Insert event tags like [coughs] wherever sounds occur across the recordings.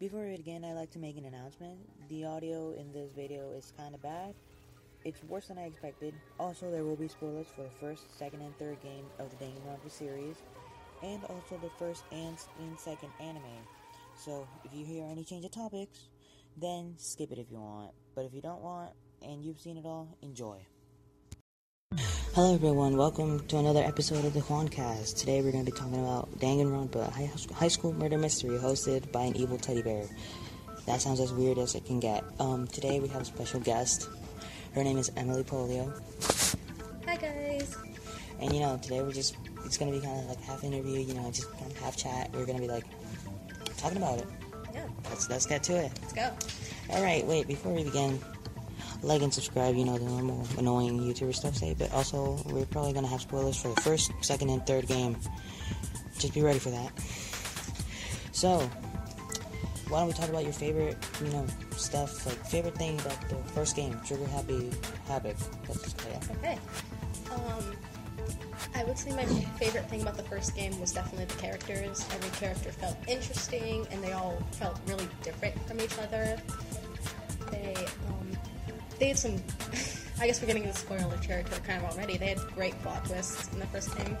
Before we begin, I'd like to make an announcement. The audio in this video is kind of bad. It's worse than I expected. Also, there will be spoilers for the first, second, and third game of the Danganronpa series, and also the first and, and second anime. So, if you hear any change of topics, then skip it if you want. But if you don't want, and you've seen it all, enjoy. Hello everyone, welcome to another episode of the Juancast. Today we're going to be talking about Danganronpa, high, high school murder mystery hosted by an evil teddy bear. That sounds as weird as it can get. Um, today we have a special guest. Her name is Emily Polio. Hi guys. And you know, today we're just, it's going to be kind of like half interview, you know, just kind of half chat. We're going to be like talking about it. Yeah, Let's, let's get to it. let's go. Alright, wait, before we begin, like and subscribe, you know, the normal annoying YouTuber stuff say, but also we're probably gonna have spoilers for the first, second, and third game. Just be ready for that. So, why don't we talk about your favorite, you know, stuff, like favorite thing about the first game, Trigger Happy Havoc. That's, yeah. Okay. Um, I would say my favorite thing about the first game was definitely the characters. Every character felt interesting, and they all felt really different from each other. They, they had some. [laughs] I guess we're getting into spoiler territory kind of already. They had great plot twists in the first game.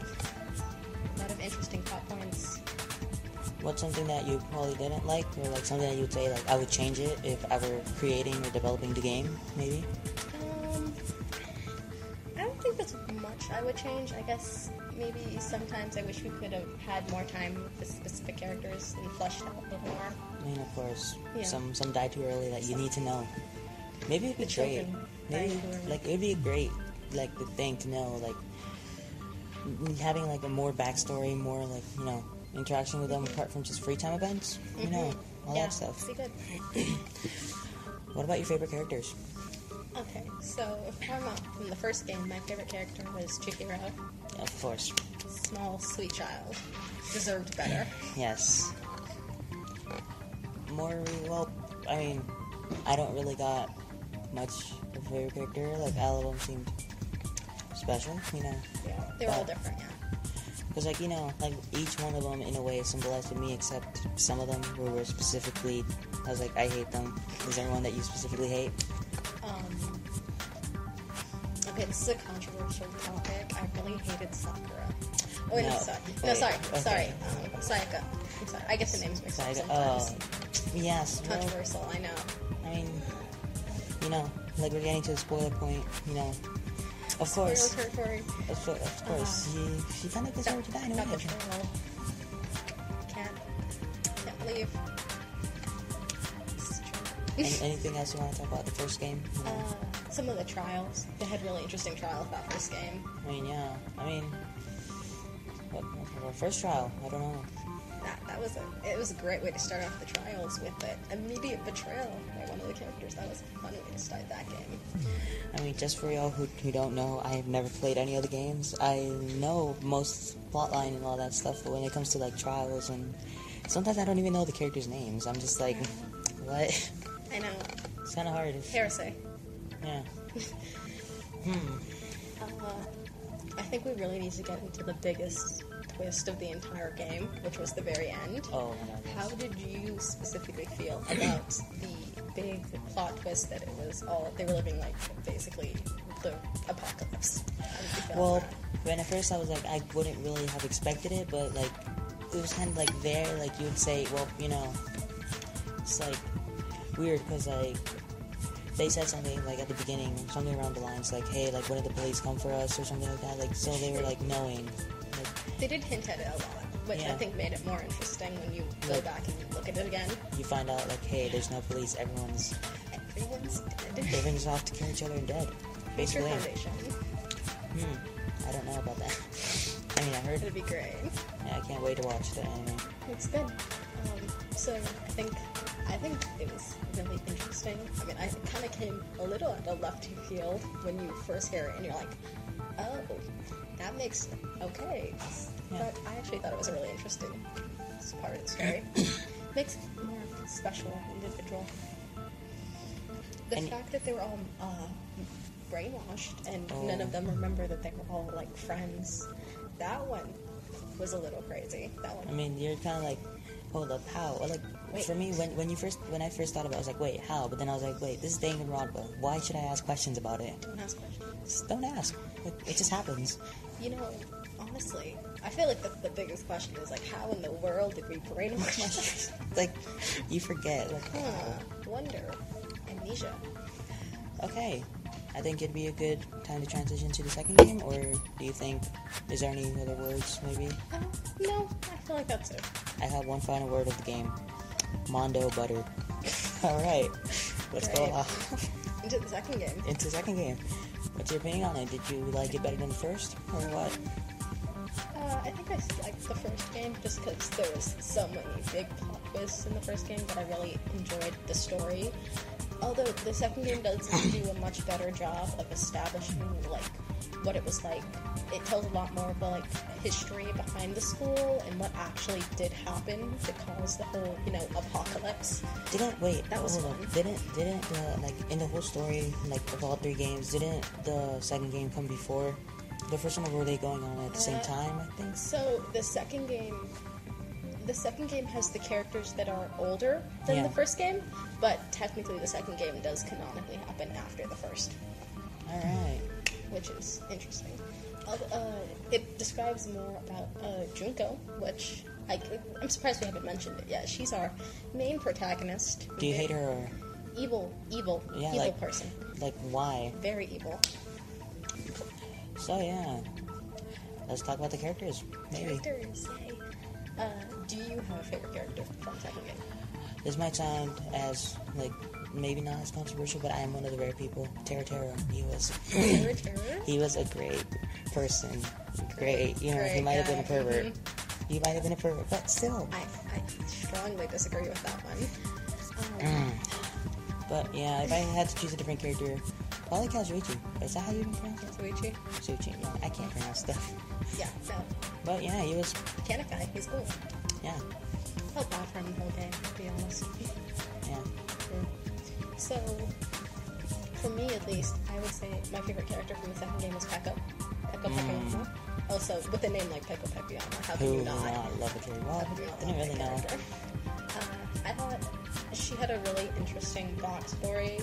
A lot of interesting plot points. What's something that you probably didn't like, or like something that you would say, like, I would change it if I were creating or developing the game, maybe? Um, I don't think there's much I would change. I guess maybe sometimes I wish we could have had more time with the specific characters and fleshed out a little more. I mean, of course, Yeah. some some die too early that you need to know. Maybe it'd be great. Maybe dying too early. like it'd be a great like the thing to know like having like a more backstory, more like you know interaction with them apart from just free time events. You know all Mm-hmm. yeah, that stuff. Be good. [clears throat] What about your favorite characters? Okay, so if I'm from the first game, my favorite character was Chihiro. Of course, Small, sweet child. Deserved better. [laughs] yes. More well, I mean, I don't really got much of a favorite character. Like all of them seemed special. You know. Yeah, they were all different, yeah. Because, like, you know, like, each one of them, in a way, symbolized to me, except some of them who were specifically, I was like, I hate them. Is there one that you specifically hate? Um, okay, this is a controversial topic. I really hated Sakura. Oh, wait, no, No, sorry. No, sorry. okay. Sorry. Um, Sayaka. I'm sorry. I guess the names mixed up sometimes. oh, yes. Well, Controversial, I know. You know, like, we're getting to the spoiler point, you know. Of course. Spoiler territory. Of, course- of course. Uh-huh. she, she kind of deserved to die in a way. Can't. Can't believe. Any, anything else you want to talk about the first game? You know? Uh, some of the trials. They had really interesting trials that first game. I mean, yeah. I mean, what, what, first trial? I don't know. That that was a it was a great way to start off the trials with it. Immediate betrayal by one of the characters. That was a fun way to start that game. I mean, just for y'all who, who don't know, I have never played any of the games. I know most plotline and all that stuff, but when it comes to like trials and sometimes I don't even know the characters' names. I'm just like, [laughs] what? I know. It's kind of hard. If, Heresy. yeah. [laughs] Hmm. Uh, I think we really need to get into the biggest twist of the entire game, which was the very end. Oh my. How did you specifically feel about [clears throat] the big plot twist that it was all they were living like basically the apocalypse? How did you feel Well, when at first I was like, I wouldn't really have expected it, but like, it was kind of like there, like you would say, well, you know, it's like weird because like they said something like at the beginning, something around the lines like, hey, like when did the police come for us or something like that. Like, so they were like knowing. Like, They did hint at it a lot, which I think made it more interesting when you go Yeah. back and you look at it again. you find out like, hey, there's no police. Everyone's Everyone's dead. everyone's off to kill each other and dead. Basically. Foundation. Hmm. I don't know about that. [laughs] I mean, I heard. It'd be great. Yeah, I can't wait to watch the anime. It's good. Um, so I think I think it was really interesting. I mean, I kind of came a little at a left field when you first hear it, and you're like, "Oh, that makes okay." Yeah. But I actually thought it was a really interesting part of the story. [coughs] makes it more special, individual. The And- fact that they were all uh, brainwashed and Oh. none of them remember that they were all like friends. That one was a little crazy. That one I mean, you're kind of like, hold up, how? Or, Like, Wait. for me, when, when you first when I first thought about, it, I was like, wait, how? But then I was like, wait, this is Danganronpa. Why should I ask questions about it? Don't ask questions. Just don't ask. Like, it just happens. You know, honestly, I feel like the, the biggest question is like, how in the world did we brainwash? [laughs] Like, you forget. Like, huh? Wonder. Amnesia. okay. I think it'd be a good time to transition to the second game, or do you think is there any other words maybe? Uh, no, I feel like that's it. I have one final word of the game. Mondo butter. [laughs] All right, let's go [laughs] Into the second game. into the second game. What's your opinion on it? Did you like it better than the first, or what? Uh, I think I liked the first game just because there was so many big plot twists in the first game that I really enjoyed the story. Although the second game does do a much better job of establishing like what it was like. It tells a lot more of the like history behind the school and what actually did happen to cause the whole you know apocalypse. Didn't wait. That was fun. Didn't didn't uh, like in the whole story like of all three games? Didn't the second game come before the first one? Or were they going on at the same Uh, time? I think. So the second game, the second game has the characters that are older than Yeah. the first game, but technically the second game does canonically happen after the first, All right. Which is interesting. Uh, it describes more about uh, Junko, which I, I'm surprised we haven't mentioned it yet. She's our main protagonist. Do you hate her? Or, Evil, evil, Yeah, evil like- person. like why? Very evil. So yeah, let's talk about the characters. Maybe Characters, yay. Uh, do you have a favorite character from second game? This might sound as like maybe not as controversial, but I am one of the rare people. Teruteru, he was [clears throat] he was a great person. Great, you know, great he might have been a pervert. Mhm. He might have been a pervert, but still. I, I strongly disagree with that one. Mm. Um, But yeah, if I had to choose a different character, probably Kazuichi. Is that how you pronounce it? Suichi. Yeah, I can't pronounce stuff. Yeah, no. But yeah, he was. Mechanic he's cool. Yeah, Felt bad for him the whole game, to be honest. yeah. So, for me at least, I would say my favorite character from the second game was Peko. Peko Pekoyama. Also, with a name like Peko Pekoyama, how can Who you not? not love a character? Well, How can you not didn't really know. Uh, I thought she had a really interesting backstory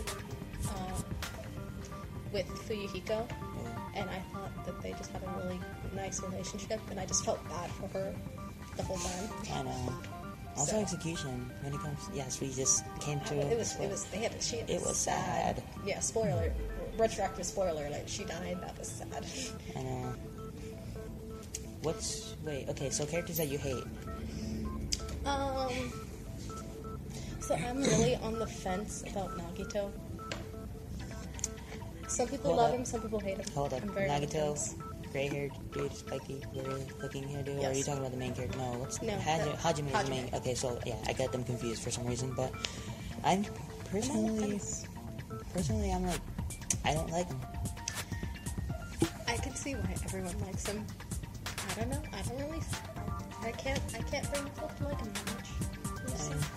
uh, with Fuyuhiko. Yeah. and I thought that they just had a really nice relationship, and I just felt bad for her the whole time. I know. Also, So- execution. When it comes, yes, we just came to. It was, it was, they had, she had It was sad. Yeah, spoiler, retroactive spoiler Like She died. That was sad. I know. What's wait? Okay, so characters that you hate. Um, so I'm really on the fence about Nagito. Some people Hold love up. him, some people hate him. Hold up, I'm very Nagito, fence. gray-haired dude, spiky, looking hairdo. Or are you talking about the main character? No, what's No, Haji- that- Hajime the main. Okay, so yeah, I got them confused for some reason, but I'm I'm on the personally, personally, I'm like, I don't like him. I can see why everyone likes him. I don't know. I don't really. I can't. I can't bring myself to like him that much.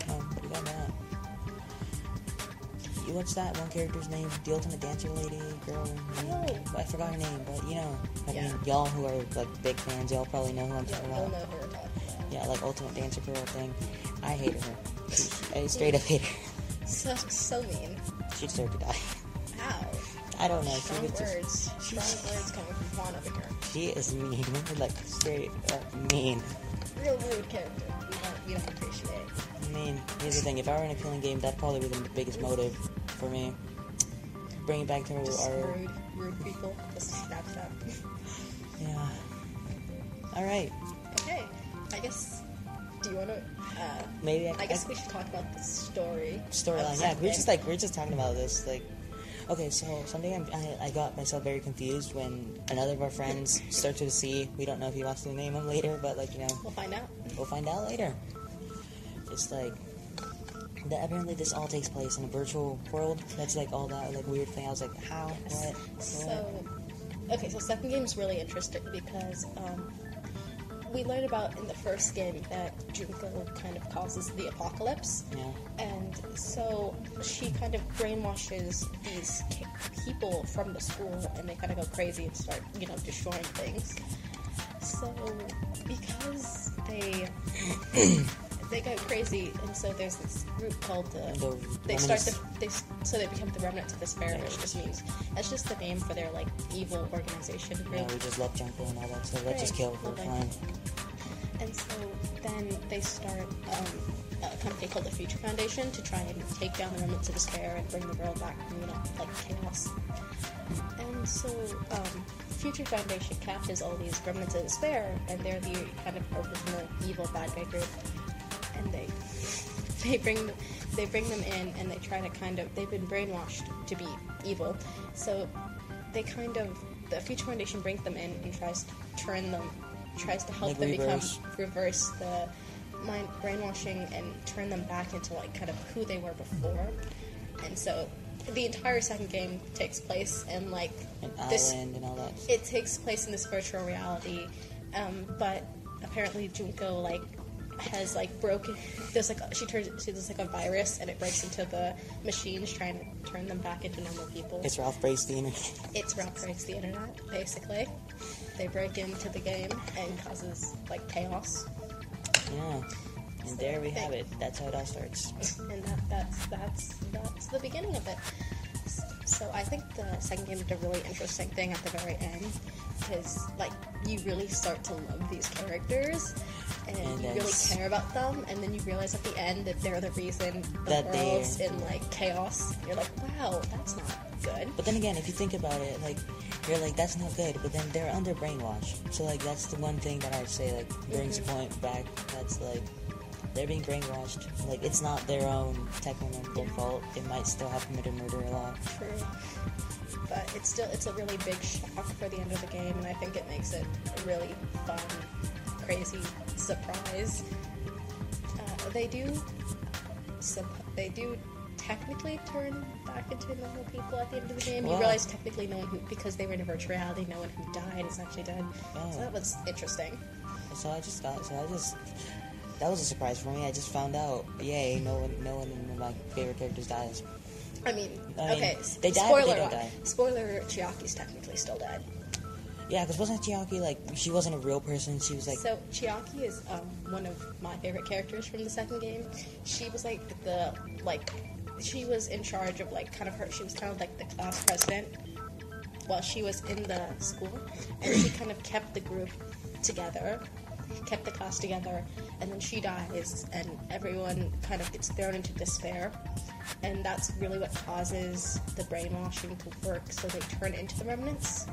I, um, we got that. You- What's that one character's name? The Ultimate Dancer Lady girl. name? Oh. I forgot her name, but you know, I Yeah. mean, y'all who are like big fans, y'all probably know who I'm Yeah, talking about. know who we're talking about. Yeah, like Ultimate Dancer girl thing. I hated her. I [laughs] straight up hate her. So so mean. She deserved to die. Ow. I don't know. She Strong just, words. [laughs] Strong words coming from Juan over here. she is mean. [laughs] like straight up mean. Real rude character. Don't, we don't appreciate. I mean, here's the thing. If I were in a killing game, that'd probably be the biggest motive for me. Bring it back to Just our rude, rude people. Just stab [laughs] stab. yeah. All right. Okay. I guess. Do you want to? Uh, Maybe I, I guess we should talk about the story. storyline. Yeah, we're just like we're just talking about this. Like, okay, so something I'm, I I got myself very confused when another of our friends [laughs] started to see. We don't know if he wants to name him later, but like you know, We'll find out. we'll find out later. It's like that. Apparently, this all takes place in a virtual world. That's like all that like weird thing. I was like, how? What? What? So, okay, so second game is really interesting because um, we learned about in the first game that Junko kind of causes the apocalypse, Yeah. and so she kind of brainwashes these people from the school, and they kind of go crazy and start, you know, destroying things. So, because they [clears throat] they go crazy, and so there's this group called the. The they start remnants. the, they so they become the remnants of despair, which just means that's just the name for their like evil organization Yeah, group. we just love Junko and all that stuff. Let's just kill Lovely. fun. And so then they start um, a company called the Future Foundation to try and take down the remnants of despair and bring the world back from you know like chaos. And so um, Future Foundation captures all these remnants of despair, and they're the kind of original evil bad guy group. And they they bring they bring them in, and they try to kind of they've been brainwashed to be evil, so they kind of the Future Foundation brings them in and tries to turn them tries to help Like them reverse. become reverse the mind brainwashing and turn them back into like kind of who they were before. And so the entire second game takes place in like An this island and all that. it takes place in this virtual reality, um, but apparently Junko like has like broken. There's like she turns she does like a virus and it breaks into the machines, trying to turn them back into normal people. It's Ralph breaks the internet. It's Ralph breaks the internet, basically. They break into the game and causes like chaos, Yeah. And there we have it. That's how it all starts. [laughs] and that, that's that's that's the beginning of it. So I think the second game did a really interesting thing at the very end, because like you really start to love these characters, and, you really care about them, and then you realize at the end that they're the reason the That they're- world's in like chaos. You're like, wow, that's not good. But then again, if you think about it, like you're like that's not good. But then they're under brainwash. So like that's the one thing that I'd say like brings mm-hmm. the point back. That's like they're being brainwashed. Like it's not their own technical fault. It might still have committed murder a lot. True. But it's still it's a really big shock for the end of the game, and I think it makes it really fun, crazy surprise. Uh, they do, they do technically turn back into normal people at the end of the game. You realize technically no one who, because they were in a virtual reality, no one who died is actually dead. Oh. So that was interesting. So I just got. So I just. That was a surprise for me. I just found out. Yay! No one. No one of my favorite characters dies. I mean, I mean, okay. they die, but they spoiler, don't die. spoiler. Chiaki's technically still dead. Yeah, because wasn't Chiaki like she wasn't a real person? She was like so Chiaki is um, one of my favorite characters from the second game. She was like the like she was in charge of like kind of her. She was kind of like the class president while she was in the school, and she kind of kept the group together, kept the class together, and then she dies, and everyone kind of gets thrown into despair. And that's really what causes the brainwashing to work, so they turn into the remnants.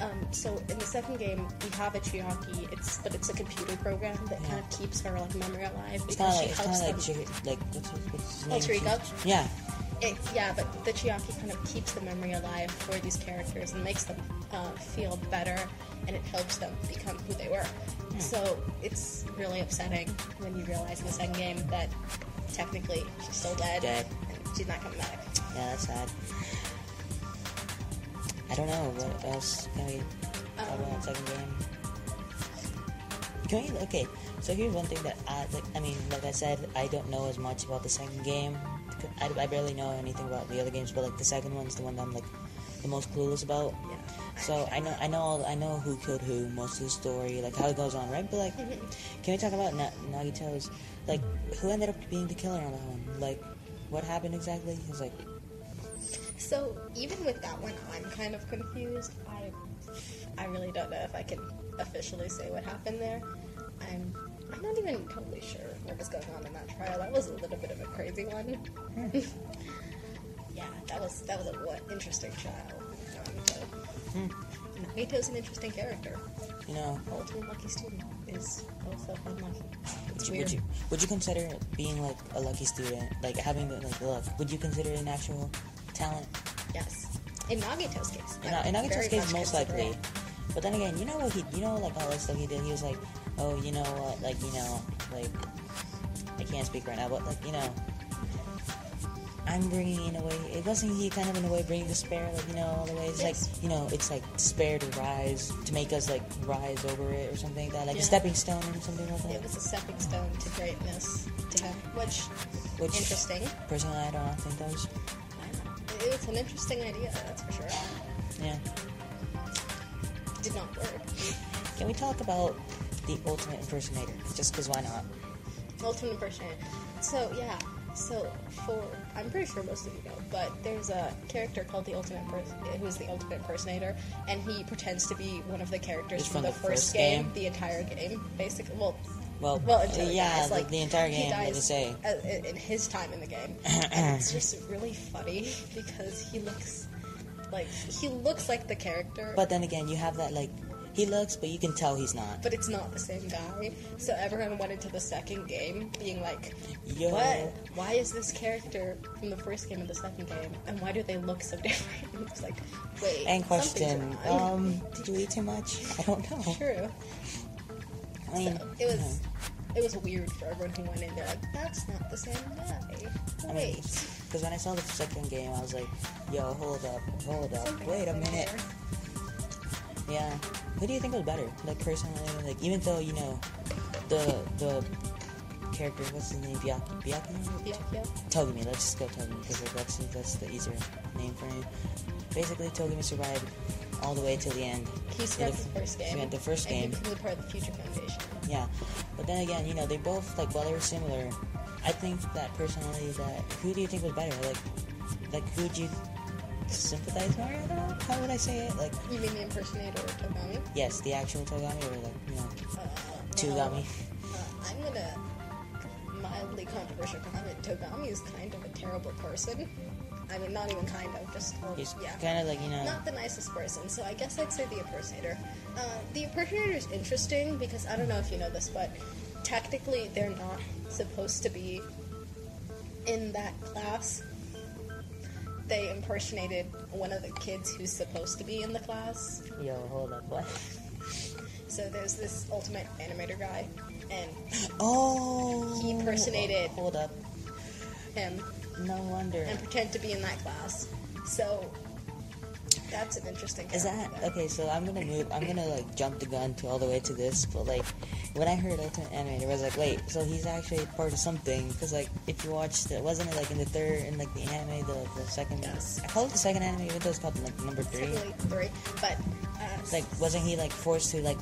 Um, so in the second game, we have a Chiaki. It's but it's a computer program that kind of keeps her like memory alive because of she like it's kind helps them. like like what's what's his Oh, name? Yeah, It, yeah, but the Chiaki kind of keeps the memory alive for these characters and makes them uh, feel better, and it helps them become who they were. So it's really upsetting when you realize in the second game that technically she's still dead, Dead. and she's not coming back. yeah, that's sad. I don't know what else can we talk about second game. Can we? Okay, so here's one thing that I like. I mean, like I said, I don't know as much about the second game. I, I barely know anything about the other games, but like the second one's the one that I'm like the most clueless about. Yeah. So I know I know all, I know who killed who, most of the story, like how it goes on, right? But like, [laughs] can we talk about Na- Nagito's? Like, who ended up being the killer on that one? Like, what happened exactly? It's like, So even with that one, I'm kind of confused. I I really don't know if I can officially say what happened there. I'm I'm not even totally sure what was going on in that trial. That was a little bit of a crazy one. [laughs] yeah, that was that was a what interesting trial. Um, but Nagito's an interesting character. you know, Ultimate lucky student is also unlucky. It's would weird. you would you consider being like a lucky student, like having the, like the luck? Would you consider it an actual talent? Yes. In Nagito's case. In, in would Nagito's case, most likely. it. But then again, you know what he, you know, like all that stuff he did. He was like, oh, you know what, like you know, like I can't speak right now, but like you know, I'm bringing in a way. It wasn't he kind of in a way bringing despair, like you know, all the way. It's Yes. like you know, it's like despair to rise to make us like rise over it or something like that, like Yeah. a stepping stone or something like that. It was a stepping stone to greatness to him, which, Which interesting. personally, I don't think that It's an interesting idea, that's for sure. Yeah. Did not work. Can we talk about the ultimate impersonator? Just because why not? Ultimate impersonator. So yeah, so for I'm pretty sure most of you know, but there's a character called the Ultimate Pers- who's the Ultimate Impersonator, and he pretends to be one of the characters from, from the, the first first game, game? the entire game, basically. Well, Well, well, until he yeah, dies, like the entire game, like dies you say. uh, in in his time in the game, [clears throat] and it's just really funny because he looks like he looks like the character, But then again, you have that like he looks, but you can tell he's not. but it's not the same guy. So everyone went into the second game being like, Yo. "What? Why is this character from the first game and the second game, and why do they look so [laughs] different?" It's like, wait. And question, um, did you eat too much? I don't know. True. Mean, So it was, it was weird for everyone who went in there. Like, that's not the same guy. I mean, Wait. because when I saw the second game, I was like, yo, hold up, hold up, Something wait a minute. there. Yeah. Who do you think was better? Like personally, like even though you know the the character, what's his name, Byakuya? Byakuya? Yeah. Togami. Let's just go Togami because like, that's that's the easier name for him. Basically, Togami survived all the way till the end. He spent the first game. Yeah, the first and game. he became part of the Future Foundation. Yeah, but then again, you know, they both like while they were similar. I think that personality that who do you think was better? Like, like who would you sympathize more? I don't know. How would I say it? Like, You mean the impersonator or Togami? yes, the actual Togami or like you know, Uh, Togami. Uh, I'm gonna mildly controversial comment. Togami is kind of a terrible person. I mean, not even kind of, just well, He's yeah. kind of like you know. Not the nicest person, so I guess I'd say the impersonator. Uh, the impersonator is interesting because I don't know if you know this, but technically they're not supposed to be in that class. They impersonated one of the kids who's supposed to be in the class. Yo, hold up, what? So there's this ultimate animator guy, and Oh, He impersonated- Hold up, him no wonder. and pretend to be in that class. So that's an interesting. Is that okay? So I'm gonna move. I'm gonna like jump the gun to all the way to this, but like when I heard Ultimate Animator, I was like, wait, so he's actually part of something? Because like if you watched it, wasn't it like in the third, in like the anime, the the second? Yes. I call it the second anime, even though it's called like number three. Technically three, but uh, like wasn't he like forced to like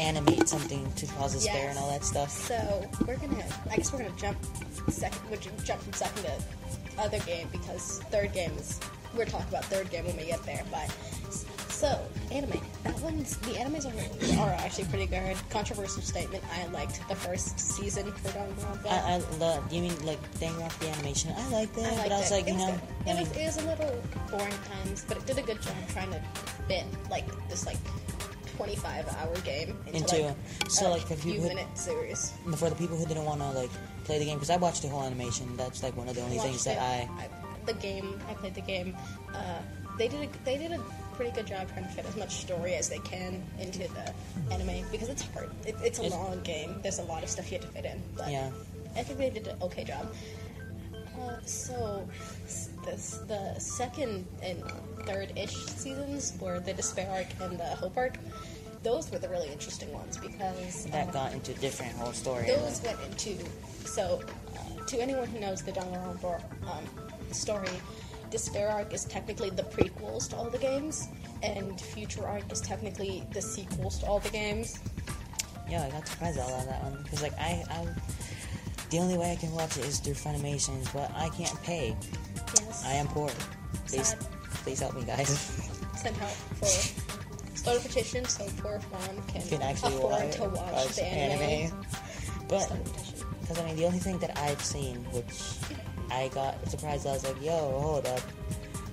animate something to cause despair Yes. and all that stuff? So we're gonna. I guess we're gonna jump second. Ju- jump from second to other game because third game is. We're talking about third game when we get there. But so anime. That one's the animes are, are actually pretty good. Controversial statement. I liked the first season for Danganronpa. I, I love. You mean like Danganronpa the animation? I liked it, I liked but I was it. like, it you was know, good. I it was, it was a little boring times, but it did a good job trying to fit like this like 25 hour game into, Into- like, so, a like, you few would- minute series. for the people who didn't want to like play the game, because I watched the whole animation. That's like one of the only things that it. I. the game. I played the game. Uh, they did a, they did a pretty good job trying to fit as much story as they can into the anime because it's hard. It, it's a It's- long game. There's a lot of stuff you have to fit in, but Yeah. I think they did an okay job. Uh, so, this, the second and third-ish seasons were the Despair arc and the Hope arc. Those were the really interesting ones because that um, got into different whole story. those went into so uh, to anyone who knows the Danganronpa um, story, Despair Arc is technically the prequels to all the games, and Future Arc is technically the sequels to all the games. yeah, I got surprised all of that one because like I, I, the only way I can watch it is through Funimations, but I can't pay. Yes. I am poor. Please, Sad. please help me, guys. Sent out [laughs] for petition so poor Juan can, can actually afford watch, to watch, watch the anime. But Start a petition. because I mean, the only thing that I've seen, which I got surprised, I was like, yo, hold up.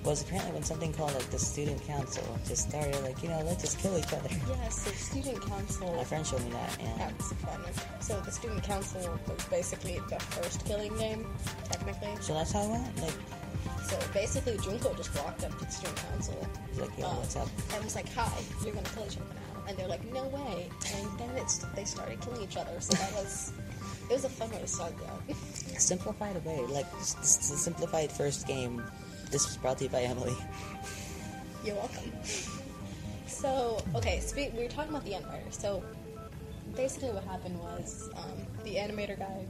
Was apparently when something called like the student council just started, like you know, let's just kill each other. Yes, the student council. My friend showed me that, and That's fun. So the student council was basically the first killing game, technically. so that's how it went. Like, So basically, Junko just walked up to the student council he's like, yo, uh, what's up? and was like, "Hi, you're gonna kill each other now," and they're like, "No way!" And then it's they started killing each other. So that was it was a fun way to start that. [laughs] Simplified away, like s- the simplified first game. This was brought to you by Emily. You're welcome. So okay, spe- we were talking about the animator. So basically, what happened was um, the animator guy.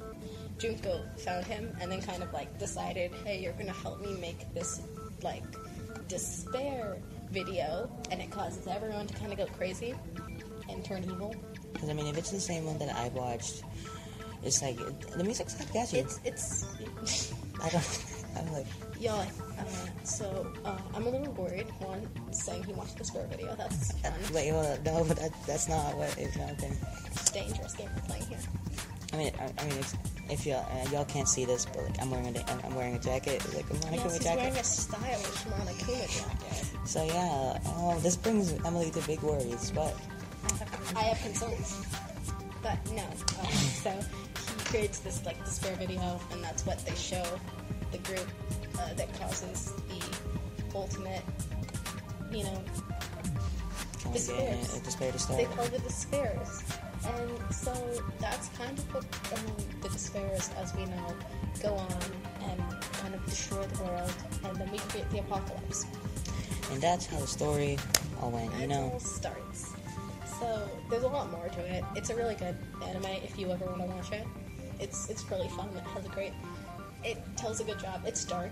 Junko found him and then kind of like decided, hey, you're gonna help me make this like despair video, and it causes everyone to kind of go crazy and turn evil. Because I mean, if it's the same one that I watched, it's like the music's of catchy. It's it's [laughs] I don't. I'm like, y'all. I uh, so uh, I'm a little worried. One saying he watched the score video. That's [laughs] fun. wait, hold up, no, but that, that's not what is happening. It's dangerous game we're playing here. I mean, I, I mean, if, if y'all uh, y'all can't see this, but like I'm wearing a I'm wearing a jacket, like a Monokuma Yes, he's jacket. wearing a stylish Monokuma jacket. So yeah, oh, this brings Emily to big worries, but I have, concerns, but no. Um, [laughs] so he creates this like despair video, and that's what they show the group uh, that causes the ultimate, you know, Despairs. despair to start? they call it the despairs. And so that's kind of what um, the despairs, as we know, go on and kind of destroy the world, and then we create the apocalypse. And that's how the story all went, you know. all starts. So there's a lot more to it. It's a really good anime if you ever want to watch it. It's it's really fun. It has a great. It tells a good job. It's dark.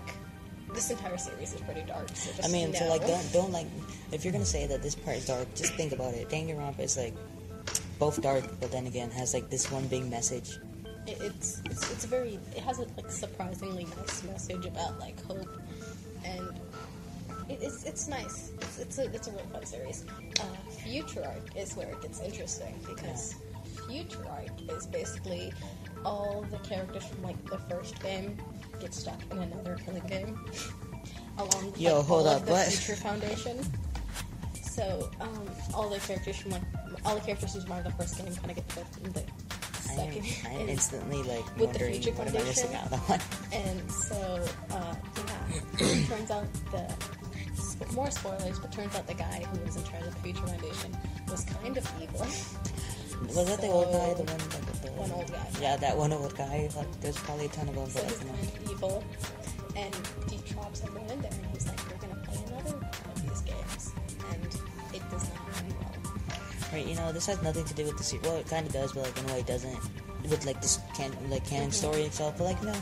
This entire series is pretty dark. So just I mean, know. so like, don't don't like if you're gonna say that this part is dark, just think about it. Danganronpa is like both dark, but then again has like this one big message. It, it's it's it's a very. It has a like surprisingly nice message about like hope, and it, it's it's nice. It's it's a it's a real fun series. Uh, Future Arc is where it gets interesting because Future Arc is basically all the characters from like the first game get stuck in another killing game, [laughs] along with Yo, like, hold all up, of the what? Future Foundation. So um, all the characters from like all the characters who survived the first game kind of get put in the I am, second. I am in- instantly like with the Future what am I missing out on. [laughs] And so, uh, yeah, [coughs] turns out the more spoilers, but turns out the guy who was in charge of the Future Foundation was kind of evil. [laughs] Was that the old guy, the one, the, the, One old guy. Yeah, that one old guy. Like, there's probably a ton of them, so but he's you kind of evil, and he traps everyone in there, and he's like, "We're gonna play another one of these games," and it does not. Right, you know, this has nothing to do with the series. Well, it kind of does, but like in a way, it doesn't. With like this can like canon story itself, but like you know,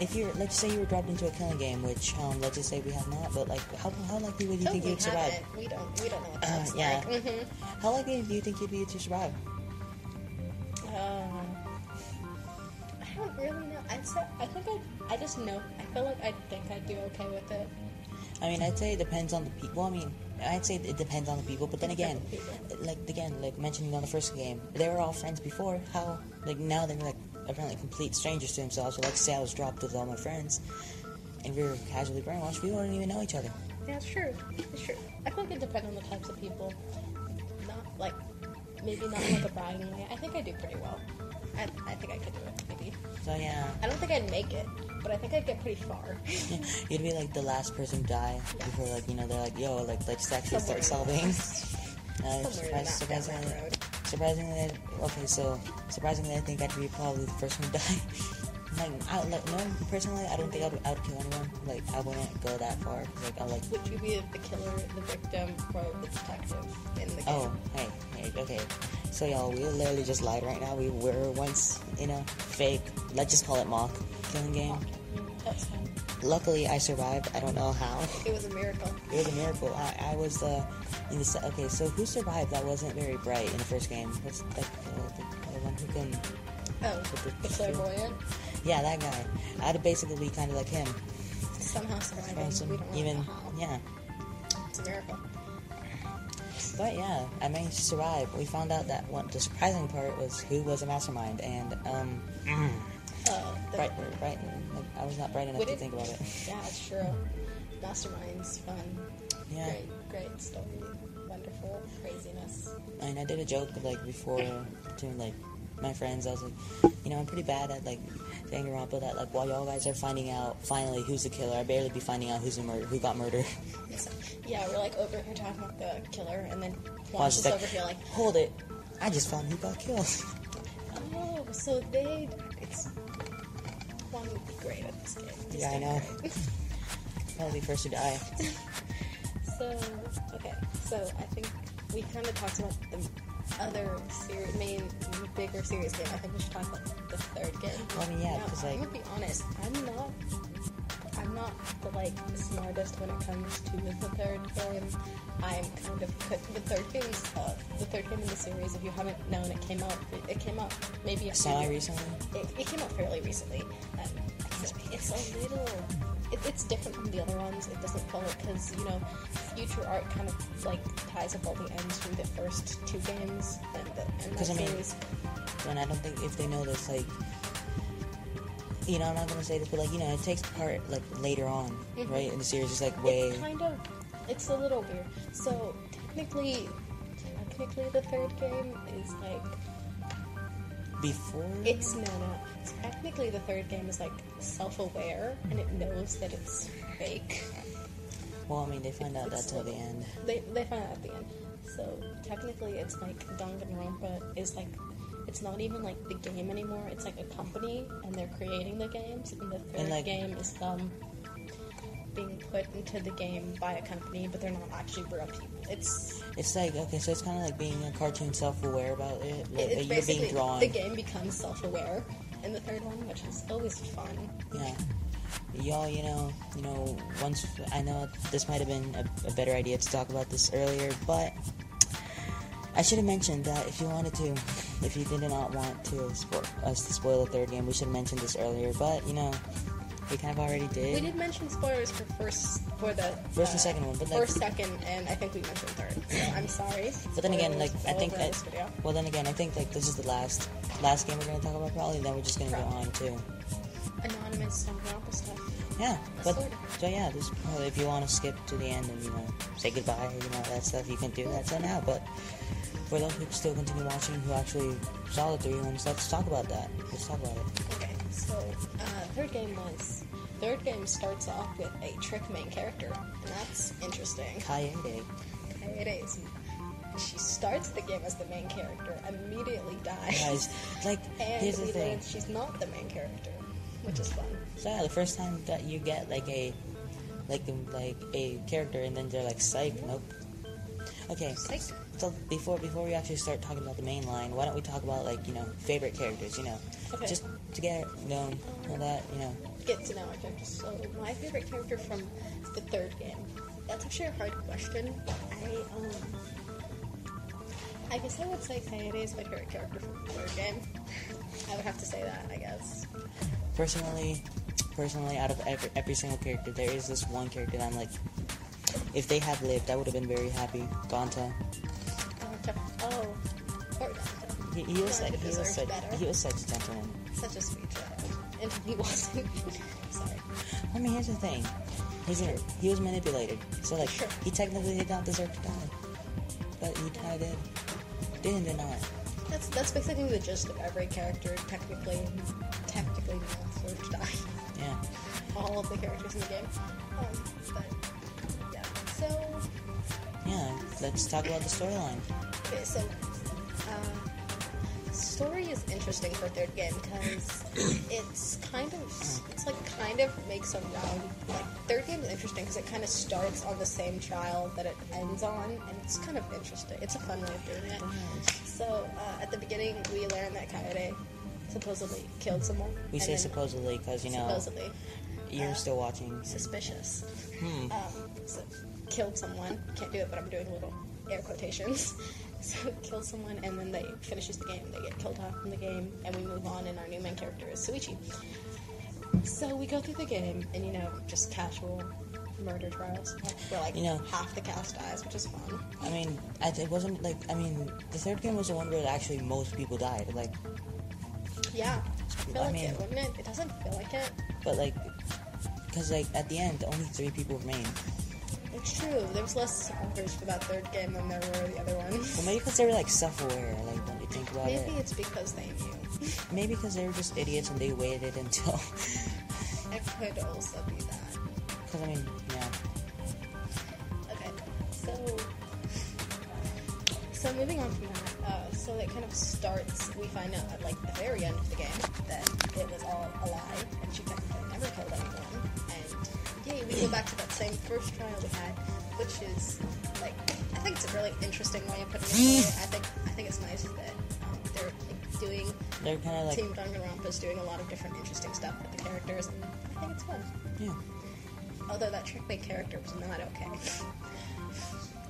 if you're let's say you were dropped into a killing game, which um, let's just say we have not, but like how, how likely would you think you'd survive? haven't. We don't. We don't know what Uh, that looks yeah. like. hmm How likely do you think you'd be to survive? Uh, I don't really know. I'd I think I I just know. I feel like I think I'd do okay with it. I mean, I'd say it depends on the people. Well, I mean, I'd say it depends on the people, but then again, like again, like mentioning on the first game, they were all friends before. How like now they're like apparently complete strangers to themselves. So let's say I was dropped with all my friends, and we were casually brainwashed. We wouldn't even know each other. Yeah, it's true. It's true. I like it depends on the types of people. Not like maybe not like a bragging way. I think I do pretty well. I, I think I could do it. Maybe. So yeah, I don't think I'd make it, but I think I'd get pretty far. [laughs] you'd be like the last person to die before like you know they're like yo like let's actually Somewhere start in solving. [laughs] Uh, surprise, surprisingly, surprisingly, okay, so surprisingly, I think I'd be probably the first one to die. [laughs] like, I, like, no, personally, I don't think I'd, I would kill anyone. Like, I wouldn't go that far Like, I like, Would you be the killer, the victim, or the detective in the game? oh, hey, hey, okay. So y'all, we literally just lied right now. We were once, in a fake. Let's just call it mock killing game. That's fine. Luckily, I survived. I don't know how. It was a miracle. It was a miracle. I, I was uh, in the okay. So who survived? That wasn't very bright in the first game. What's like uh, the, the one who can? Oh, the- the [laughs] clairvoyant Yeah, that guy. I'd basically be kind of like him. somehow surviving. Awesome. We don't Even know how. yeah. It's a miracle. But yeah, I managed to survive. We found out that one the surprising part was who was a mastermind, and um, Uh, bright, bright. Like, I was not bright enough to it- think about it. [laughs] Yeah, it's true. Masterminds, fun. Yeah. Great, great story. Wonderful craziness. I mean, I did a joke like before [clears throat] to like my friends. I was like, you know, I'm pretty bad at like Danganronpa. That like while y'all guys are finding out finally who's the killer, I barely be finding out who's the murder, who got murdered. [laughs] Yeah, we're like over here talking about the killer, and then Juan's just like, over here like, hold it, I just found who got killed. [laughs] oh, so they. It's. Juan would be great at this game. He's Yeah, I know. [laughs] Probably first to die. So, okay, so I think we kind of talked about the other series, main, bigger series game. I think we should talk about the third game. Well, I mean, yeah, Now, 'cause, I'm like- gonna be honest, I'm not, I'm not the like smartest when it comes to the third game. I'm kind of the third game's uh, the third game in the series. If you haven't known, it came out. It, it came out maybe a few- Semi recently. It, it came out fairly recently. Um, so it's a little. It, it's different from the other ones. It doesn't follow because you know, Future Arc kind of like ties up all the ends from the first two games and the and that 'Cause, I mean, series. And I don't think if they know this, like, you know, I'm not gonna say this, but like, you know, it takes part like later on, Mhm. right? In the series, it's like way. Kind of. It's a little weird. So technically, technically, the third game is like before. it's no no. Technically, the third game is like self-aware and it knows that it's fake. Well, I mean, they find out that till like- the end. They they find out at the end. So technically, it's like Danganronpa is like. It's not even like the game anymore. It's like a company, and they're creating the games. And the third And, like- game is them being put into the game by a company, but they're not actually real people. It's It's like okay, so it's kind of like being a cartoon, self-aware about it. Like, it's you're being drawn. the game becomes self-aware in the third one, which is always fun. Yeah. Y'all, you know, you know, once I know this might have been a, a better idea to talk about this earlier, but I should have mentioned that if you wanted to, if you did not want to spo- us to spoil the third game, we should have mentioned this earlier. But you know, we kind of already did. We did mention spoilers for first for the First and uh, second one, but like, first, second, and I think we mentioned third. So I'm sorry. but then again, like I think well, then again, I think like this is the last last game we're gonna talk about probably. Then we're just gonna go on to anonymous stuff. yeah. But so yeah, this well, if you want to skip to the end and you know say goodbye you know that stuff, you can do that. So now, but for those who still continue watching, who actually saw the three ones, let's talk about that. Let's talk about it. Okay, so uh, third game was third game starts off with a trick main character, and that's interesting. Kaede. Kaede is she starts the game as the main character, immediately dies, Guys, like [laughs] and here's the thing. she's not the main character, which is fun. So yeah, the first time that you get like a like like a character and then they're like psych, nope. Okay, Psych. so before before we actually start talking about the main line, why don't we talk about like you know favorite characters? You know, Okay. just to get known, all that you know. Get to know our characters. So my favorite character from the third game. That's actually a hard question. I um. I guess I would say Kaede is my favorite character from the third game. [laughs] I would have to say that, I guess. Personally, personally, out of every, every single character, there is this one character that I'm like, if they had lived, I would have been very happy. Gonta. Dante. Oh, Dante. He, he was like, he was such, better. he was such a gentleman. Such a sweet child. And he wasn't. [laughs] Sorry. I mean, here's the thing. He's in, he was manipulated, so like Sure. he technically did not deserve to die, but he kind of did. Did and did not. That's that's basically the gist of every character. Technically, technically not deserve to die. Yeah. [laughs] All of the characters in the game. Um, but yeah. So Yeah. Let's talk about the storyline. okay, so story is interesting for third game because it's kind of it's like kind of makes a round. Like third game is interesting because it kind of starts on the same trial that it ends on, and it's kind of interesting. It's a fun way of doing it. So uh, at the beginning, we learn that Kaede supposedly killed someone. We say supposedly because you know supposedly you're uh, still watching. suspicious. Hmm. Um, so killed someone. Can't do it, but I'm doing little air quotations. [laughs] So killed someone, and then they finishes the game. They get killed off in the game, and we move on. And our new main character is Shuichi. So we go through the game, and you know, just casual murder trials where like You know- half the cast dies, which is fun. I mean, it wasn't like I mean, the third game was the one where actually most people died. Like, Yeah, feel I like mean- it, wouldn't it? It doesn't feel like it. but like, because like at the end, only three people remained. It's true. There was less survivors for that third game than there were the other ones. Well, maybe because they were like self-aware. Like, when you think about Maybe it, Maybe it's because they knew. maybe because they were just idiots and they waited until. It could also be that. Because I mean, yeah. Okay, so so moving on from that, uh, so it kind of starts. We find out at like the very end of the game that it was all a lie, and she technically never killed anyone. And we go back to that same first trial we had, which is like I think it's a really interesting way of putting it. I think I think it's nice that um, they're like doing They're kind of like, Team Danganronpa is doing a lot of different interesting stuff with the characters, and I think it's fun. yeah. although that trick character was not okay. [laughs]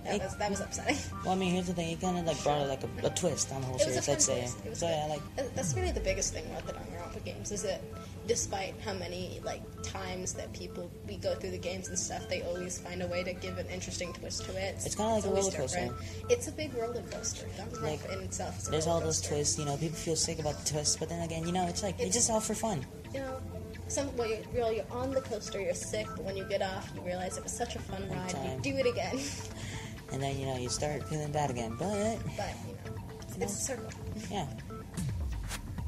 That It- was that was upsetting. [laughs] Well, I mean, here's the thing. It kind of like brought like a, a twist on the whole It was a series. I'd say. twist. So yeah, like That's really the biggest thing about the Danganronpa games is that despite how many like times that people we go through the games and stuff, they always find a way to give an interesting twist to it. It's kinda like a roller coaster. different. It's a big roller coaster. Danganronpa Like, in itself there's all those twists. You know, people feel sick about the twists, but then again, you know, it's like it's, It's- just all for fun. You know, some well, you're, you're, you're on the coaster, you're sick, but when you get off, you realize it was such a fun ride. time. You do it again, [laughs] And then you know you start feeling bad again. But but you know, it's a circle. yeah,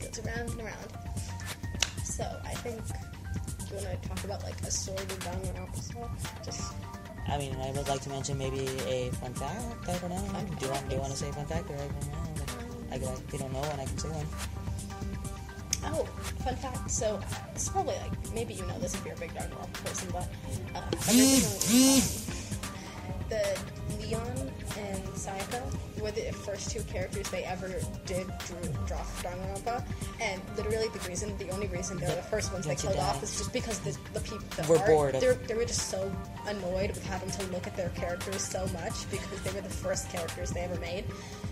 it goes around and around. So I think do you want to talk about like a sword and Danganronpa stuff. Just I mean, I would like to mention maybe a fun fact. I don't know. Fun do you want do you want to say a fun fact or I don't know? I go, if you don't know one, I can say one. oh, fun fact. So it's probably like maybe you know this if you're a big Danganronpa person, but uh, [laughs] originally um, the Leon and Sayaka were the first two characters they ever did drew, draw for Danganronpa, and literally the reason, the only reason they were the first ones they killed off is just because the, the people the We're art, bored They were, they were just so annoyed with having to look at their characters so much because they were the first characters they ever made,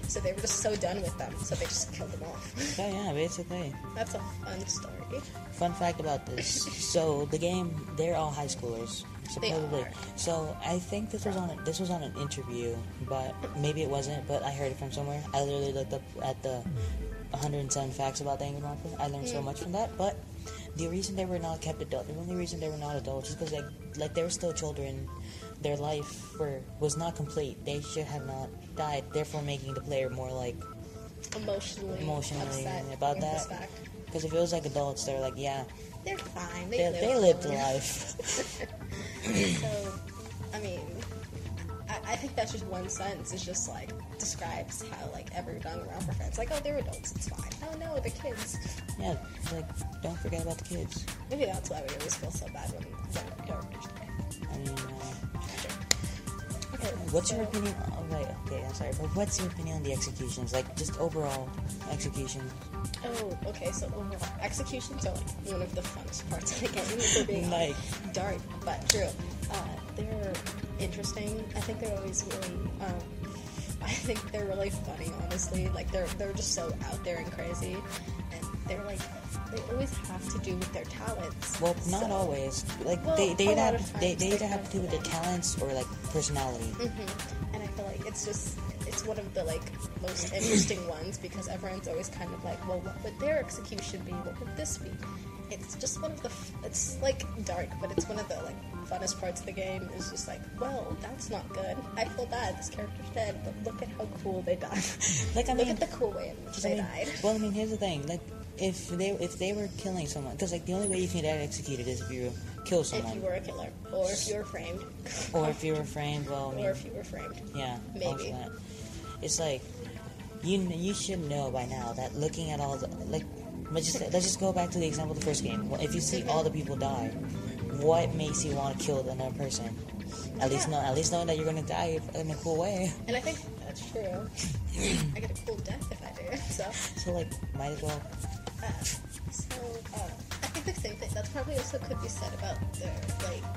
so they were just so done with them, so they just killed them off. So yeah, basically. That's a fun story. Fun fact about this. So the game, they're all high schoolers, They supposedly. are. So I think this was on a, this was on an interview, but maybe it wasn't. But I heard it from somewhere. I literally looked up at the 107 facts about the angry Danganronpa. I learned so Mm. much from that. But the reason they were not kept adult, the only reason they were not adults is because like like they were still children. Their life were was not complete. They should have not died. Therefore, making the player more like Emotionally, Emotionally upset about that. because if it was like adults, they're like yeah, They're fine. They, they, live they lived a [laughs] life. [laughs] [clears throat] So, I mean, I, I think that's just one sentence. It's just like describes how like every Danganronpa fan's like, oh, they're adults. It's fine. Oh no, the kids. Yeah, like don't forget about the kids. Maybe that's why we always feel so bad when when characters die. I mean, uh, Okay, what's your opinion? Oh, right, okay, I'm sorry, but what's your opinion on the executions? Like, just overall execution. Oh, okay. So overall, executions are like one of the funnest parts of the game. We're [laughs] being Like- dark, but true. Uh, they're interesting. I think they're always really. Um, [laughs] I think they're really funny. Honestly, like they're they're just so out there and crazy, and they're like they always have to do with their talents. Well, not always. Like, Well, they they a either lot have they, they they either have to do with their talents or like personality. Mm-hmm. And I feel like it's just one of the like most interesting ones because everyone's always kind of like, well, what would their execution be? What would this be? It's just one of the f- it's like dark, but it's one of the like funnest parts of the game. Is just like, well, that's not good. I feel bad. This character's dead, but look at how cool they died. [laughs] Like, I look mean- at the cool way in which I they mean, died. well, I mean, here's the thing. [laughs] Like, if they if they were killing someone, because like the only way you can get executed is if you kill someone. If you were a killer, or if you were framed, or if you were framed. Well, I mean, or if you were framed. Yeah, Maybe. It's like you you should know by now that looking at all the like let's just let's just go back to the example of the first game. If you see all the people die, what makes you want to kill another person? At least Yeah. know at least knowing that you're gonna die in a cool way. [laughs] And I think that's true. I get a cool death if I do. So. So like might as well. Uh, so uh, I think the same thing. That's probably also could be said about their like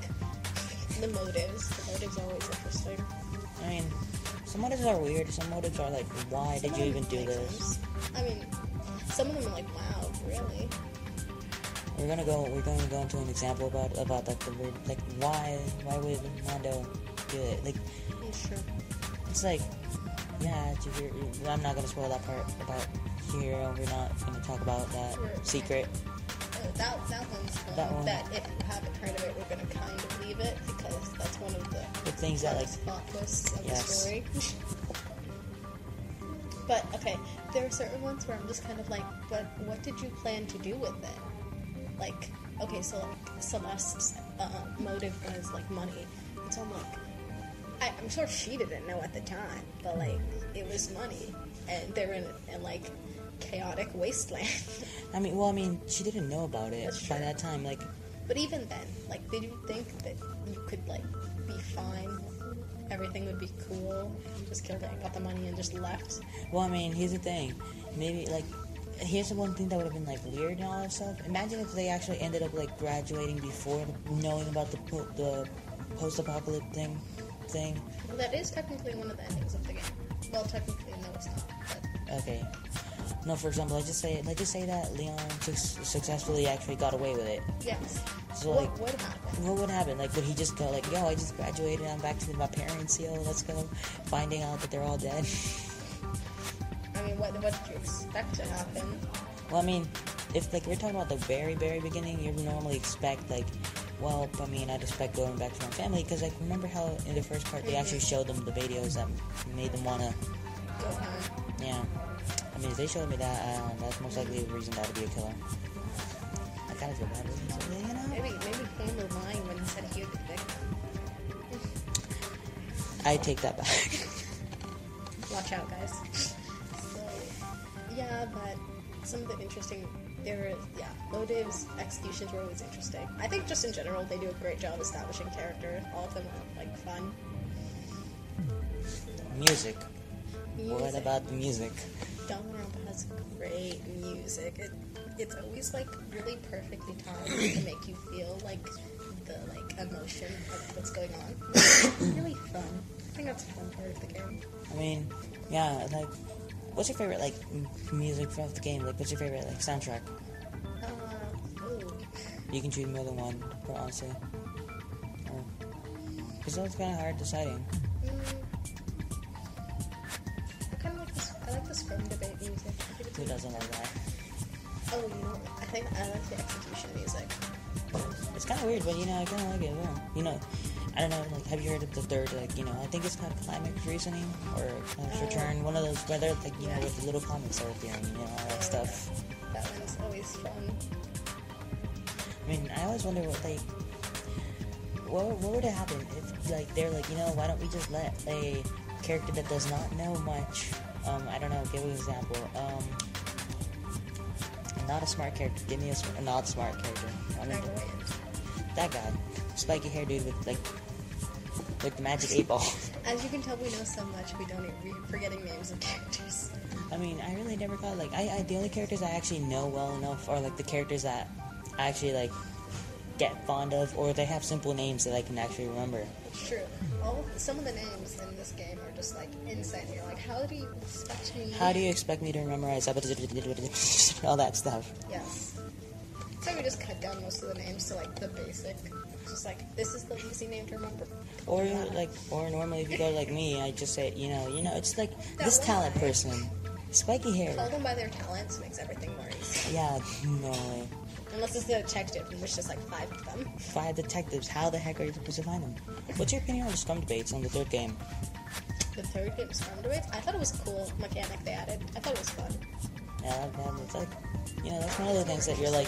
the motives. The motives are always interesting. I mean, some motives are weird. Some motives are like, why did you even do this? sense. I mean, some of them are like, wow, really? We're gonna go. We're going to go into an example about about like the weird like why why would Mondo do it? Like sure. It's like, yeah, I'm not gonna spoil that part about Hero. We're not gonna talk about that secret. Oh, that one That if you haven't heard of it, we're gonna kind of leave it because that's one of the The things that like, plot twists of Yes. the story. but okay, there are certain ones where I'm just kind of like, but what did you plan to do with it? Like, okay, so like Celeste's uh, motive was like money, and so I'm like, I, I'm sure she didn't know at the time, but like it was money, and they're in, in like chaotic wasteland. [laughs] I mean, well, I mean, she didn't know about it That's by true. that time. Like, But even then, like, did you think that you could like be fine? Everything would be cool. Just killed it, got the money, and just left. well, I mean, here's the thing. Maybe like, here's the one thing that would have been like weird and all that stuff. Imagine if they actually ended up like graduating before knowing about the po- the post-apocalyptic thing. Thing. Well, that is technically one of the endings of the game. Well, technically, no, it's not. But Okay. No, for example, let's just say let's just say that Leon su- successfully actually got away with it. yes. So what like, would happen? what would happen? Like, would he just go like, "Yo, I just graduated. I'm back to my parents. Yo, let's go." Finding out that they're all dead. I mean, what, what did you expect to happen? Well, I mean, if like we're talking about the very, very beginning, you normally expect like, well, I mean, I'd expect going back to my family because like remember how in the first part they mm-hmm. actually showed them the videos that made them wanna, Go home. yeah. I mean, if they showed me that, uh, that's most likely the reason that would be a killer. I kind of feel bad with him, you know. Maybe, maybe Quinn was lying when he said he was be big. I take that back. [laughs] Watch out, guys. So, yeah, but some of the interesting. There yeah, Lodiv's executions were always interesting. I think just in general, they do a great job establishing character. All of them are, like, fun. music. What about the music? Danganronpa has great music. It, it's always, like, really perfectly timed to make you feel, like, the, like, emotion of what's going on. [coughs] It's really fun. I think that's a fun part of the game. I mean, yeah, like, what's your favorite like m- music from the game? Like, what's your favorite like soundtrack? Uh, ooh. You can choose more than one, but honestly. Because that's kind of hard deciding. Mm. Doesn't that? Oh, you know, I think I like the execution music. It's kind of weird, but you know, I kind of like it. Yeah. You know, I don't know. Like, have you heard of the third? Like, you know, I think it's called Climax Reasoning or Climax Oh. Return. One of those, whether like you know, with the little comics are appearing, you know, all that stuff. That one's always fun. I mean, I always wonder what like, what, what would happen if like they're like, you know, why don't we just let a character that does not know much, um, I don't know, give an example, um, not a smart character, give me a, not smart character. I mean, that guy, spiky hair dude with like, like the magic eight ball. [laughs] As you can tell, we know so much we don't even we're forgetting names of characters. I mean, I really never got like I, I the only characters I actually know well enough are like the characters that I actually like get fond of, or they have simple names that I can actually remember. It's true. All some of the names in this game are just like insane. You're like, how do you expect me? How do you expect me to memorize [laughs] all that stuff? Yes. So we just cut down most of the names to like the basic. Just like this is the easy name to remember. Or like, or normally if you go like me, I just say, you know, you know, it's like That this talent guy. person, spiky hair. Call them by their talents makes everything more easy. Yeah, no way. Unless it's the detective, and there's just like five of them. Five detectives. How the heck are you supposed to find them? What's your opinion on the scrum debates on the third game? The third game, Scrum Debates, I thought it was a cool mechanic they added. I thought it was fun. Yeah, that, it's like, you know, that's one of the things that you're like,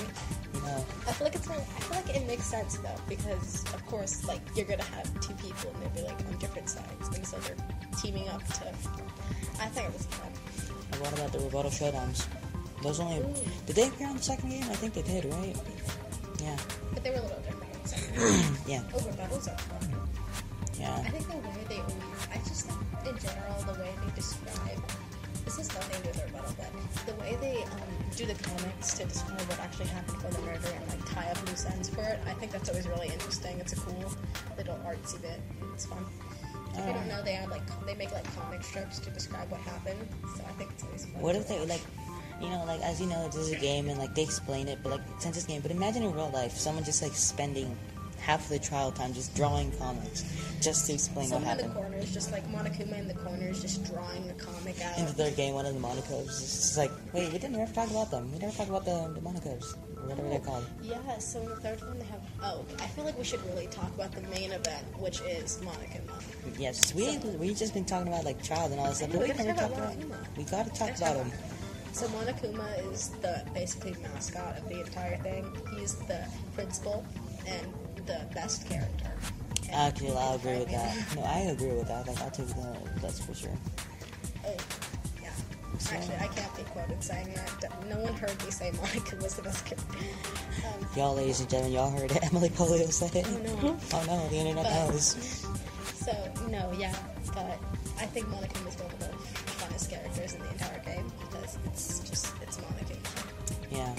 you know, I feel like it's. I feel like it makes sense though because of course, like you're gonna have two people and they'll be like on different sides, and so they're teaming up to. I think it was fun. and what about the rebuttal showdowns? Those only did they appear on the second game? I think they did, right? Yeah, But they were a little different. in the second [clears throat] game. yeah, Over rebuttals are fun. yeah. I think the way they always, I just think in general, the way they describe, this is nothing to do with rebuttal, but the way they um, do the comics to describe what actually happened for the murder and like tie up loose ends for it, I think that's always really interesting. It's a cool little artsy bit. It's fun. If you don't know, they add like they make like comic strips to describe what happened, so I think it's always fun. What if they like, you know, like as you know, this is a game and like they explain it, but like it's a game, but imagine in real life, someone just like spending half of the trial time just drawing comics just to explain what Someone in the corners, just like Monokuma in the corners, just drawing a comic out. In the third game, one of the Monocos is just like, wait, we didn't ever talk about them. We never talked about the the Monocos whatever they're called. Yeah, so in the third one they have. Oh, I feel like we should really talk about the main event, which is Monokuma. Yes, we we just been talking about like trials and all this stuff, but we never talk talked about. Monokuma. We gotta talk Let's about him. So Monokuma is the basically mascot of the entire thing. He's the principal and the best character. And Actually, I'll agree with that. No, I agree with that. Like, I'll take that. That's for sure. Oh, yeah. Actually, I can't be quoted saying that. No one heard me say Monokuma was the best character. Um, Y'all, ladies and gentlemen, y'all heard it. [laughs] Emily Polio said it. Oh, no. [laughs] Oh no, the internet But- knows. [laughs] So no, yeah, but I think Monokuma is one of the funnest characters in the entire game because it's just it's Monokuma. Yeah.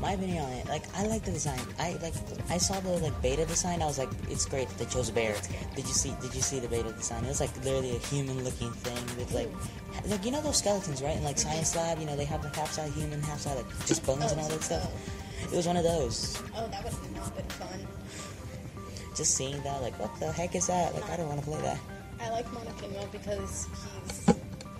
My opinion on it, like I like the design. I like I saw the like beta design. I was like, it's great that they chose a bear. Did you see? Did you see the beta design? It was like literally a human-looking thing with like, like you know those skeletons, right? In like science lab, you know they have like half side human, half side like just oh, bones and all that stuff. It was one of those. Oh, that would have not been fun. Just seeing that, like, what the heck is that? Like, I don't want to play that. I like Monokuma because he's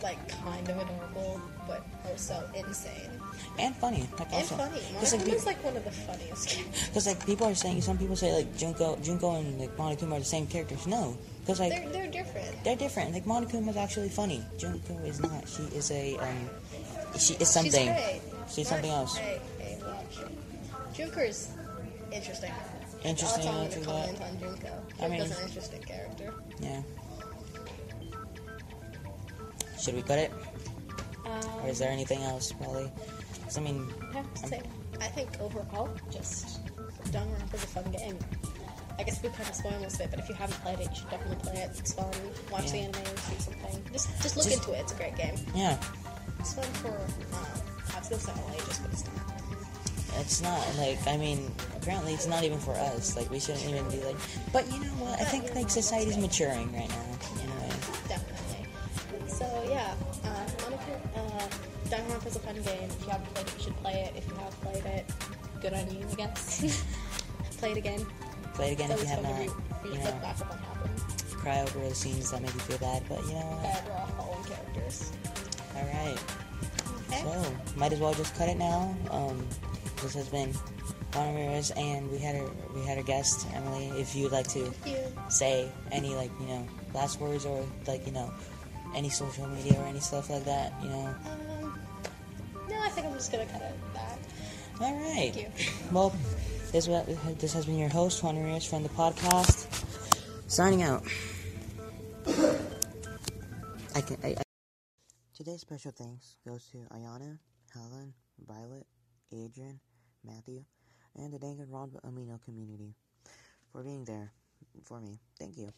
like kind of adorable, but also insane And funny, like and also. funny. Cause, like, Monokuma's like one of the funniest. Cause like people are saying, some people say like Junko, Junko and like Monokuma are the same characters. No, cause like They're they're different. they're different. Like Monokuma is actually funny. Junko is not. She is a um, she is something. She's. She's something else. Hey, hey, watch. Junko's interesting. Interesting, I'll I'm do gonna that. comment on Junko. I mean- an interesting character. Yeah. Should we cut it, or is there anything else? Probably. 'Cause, I mean, I have to say, I think overall, just Danganronpa is a fun game. I guess we kind of spoil most of it, but if you haven't played it, you should definitely play it. It's fun. Watch the Yeah. anime or see something. Just just look Just- into it. It's a great game. yeah. It's fun for, um, I was gonna say all ages, but it's not. It's not like I mean. Apparently, it's not even for us. Like we shouldn't even be like. But you know what? I think like society's maturing right now. Fun game. If you haven't played it, you should play it. If you have played it, good on you, I guess. [laughs] play it again. Play it again It's if you have not. re- You know, back at what happened. cry over the scenes that make you feel bad. But you know what? Uh, we're all following characters. All right. Okay. So might as well just cut it now. Um, this has been Juan Ramirez, and we had our we had our guest Emily. If you'd like to you. say any like you know last words or like you know any social media or any stuff like that, you know. Um, think I'm just gonna cut it at that. All right. Thank you. Well, this this has been your host Juan Ramirez from the podcast. Signing out. I can. I, I... Today's special thanks goes to Ayana, Helen, Violet, Adrian, Matthew, and the Danganronpa Amino community for being there for me. Thank you.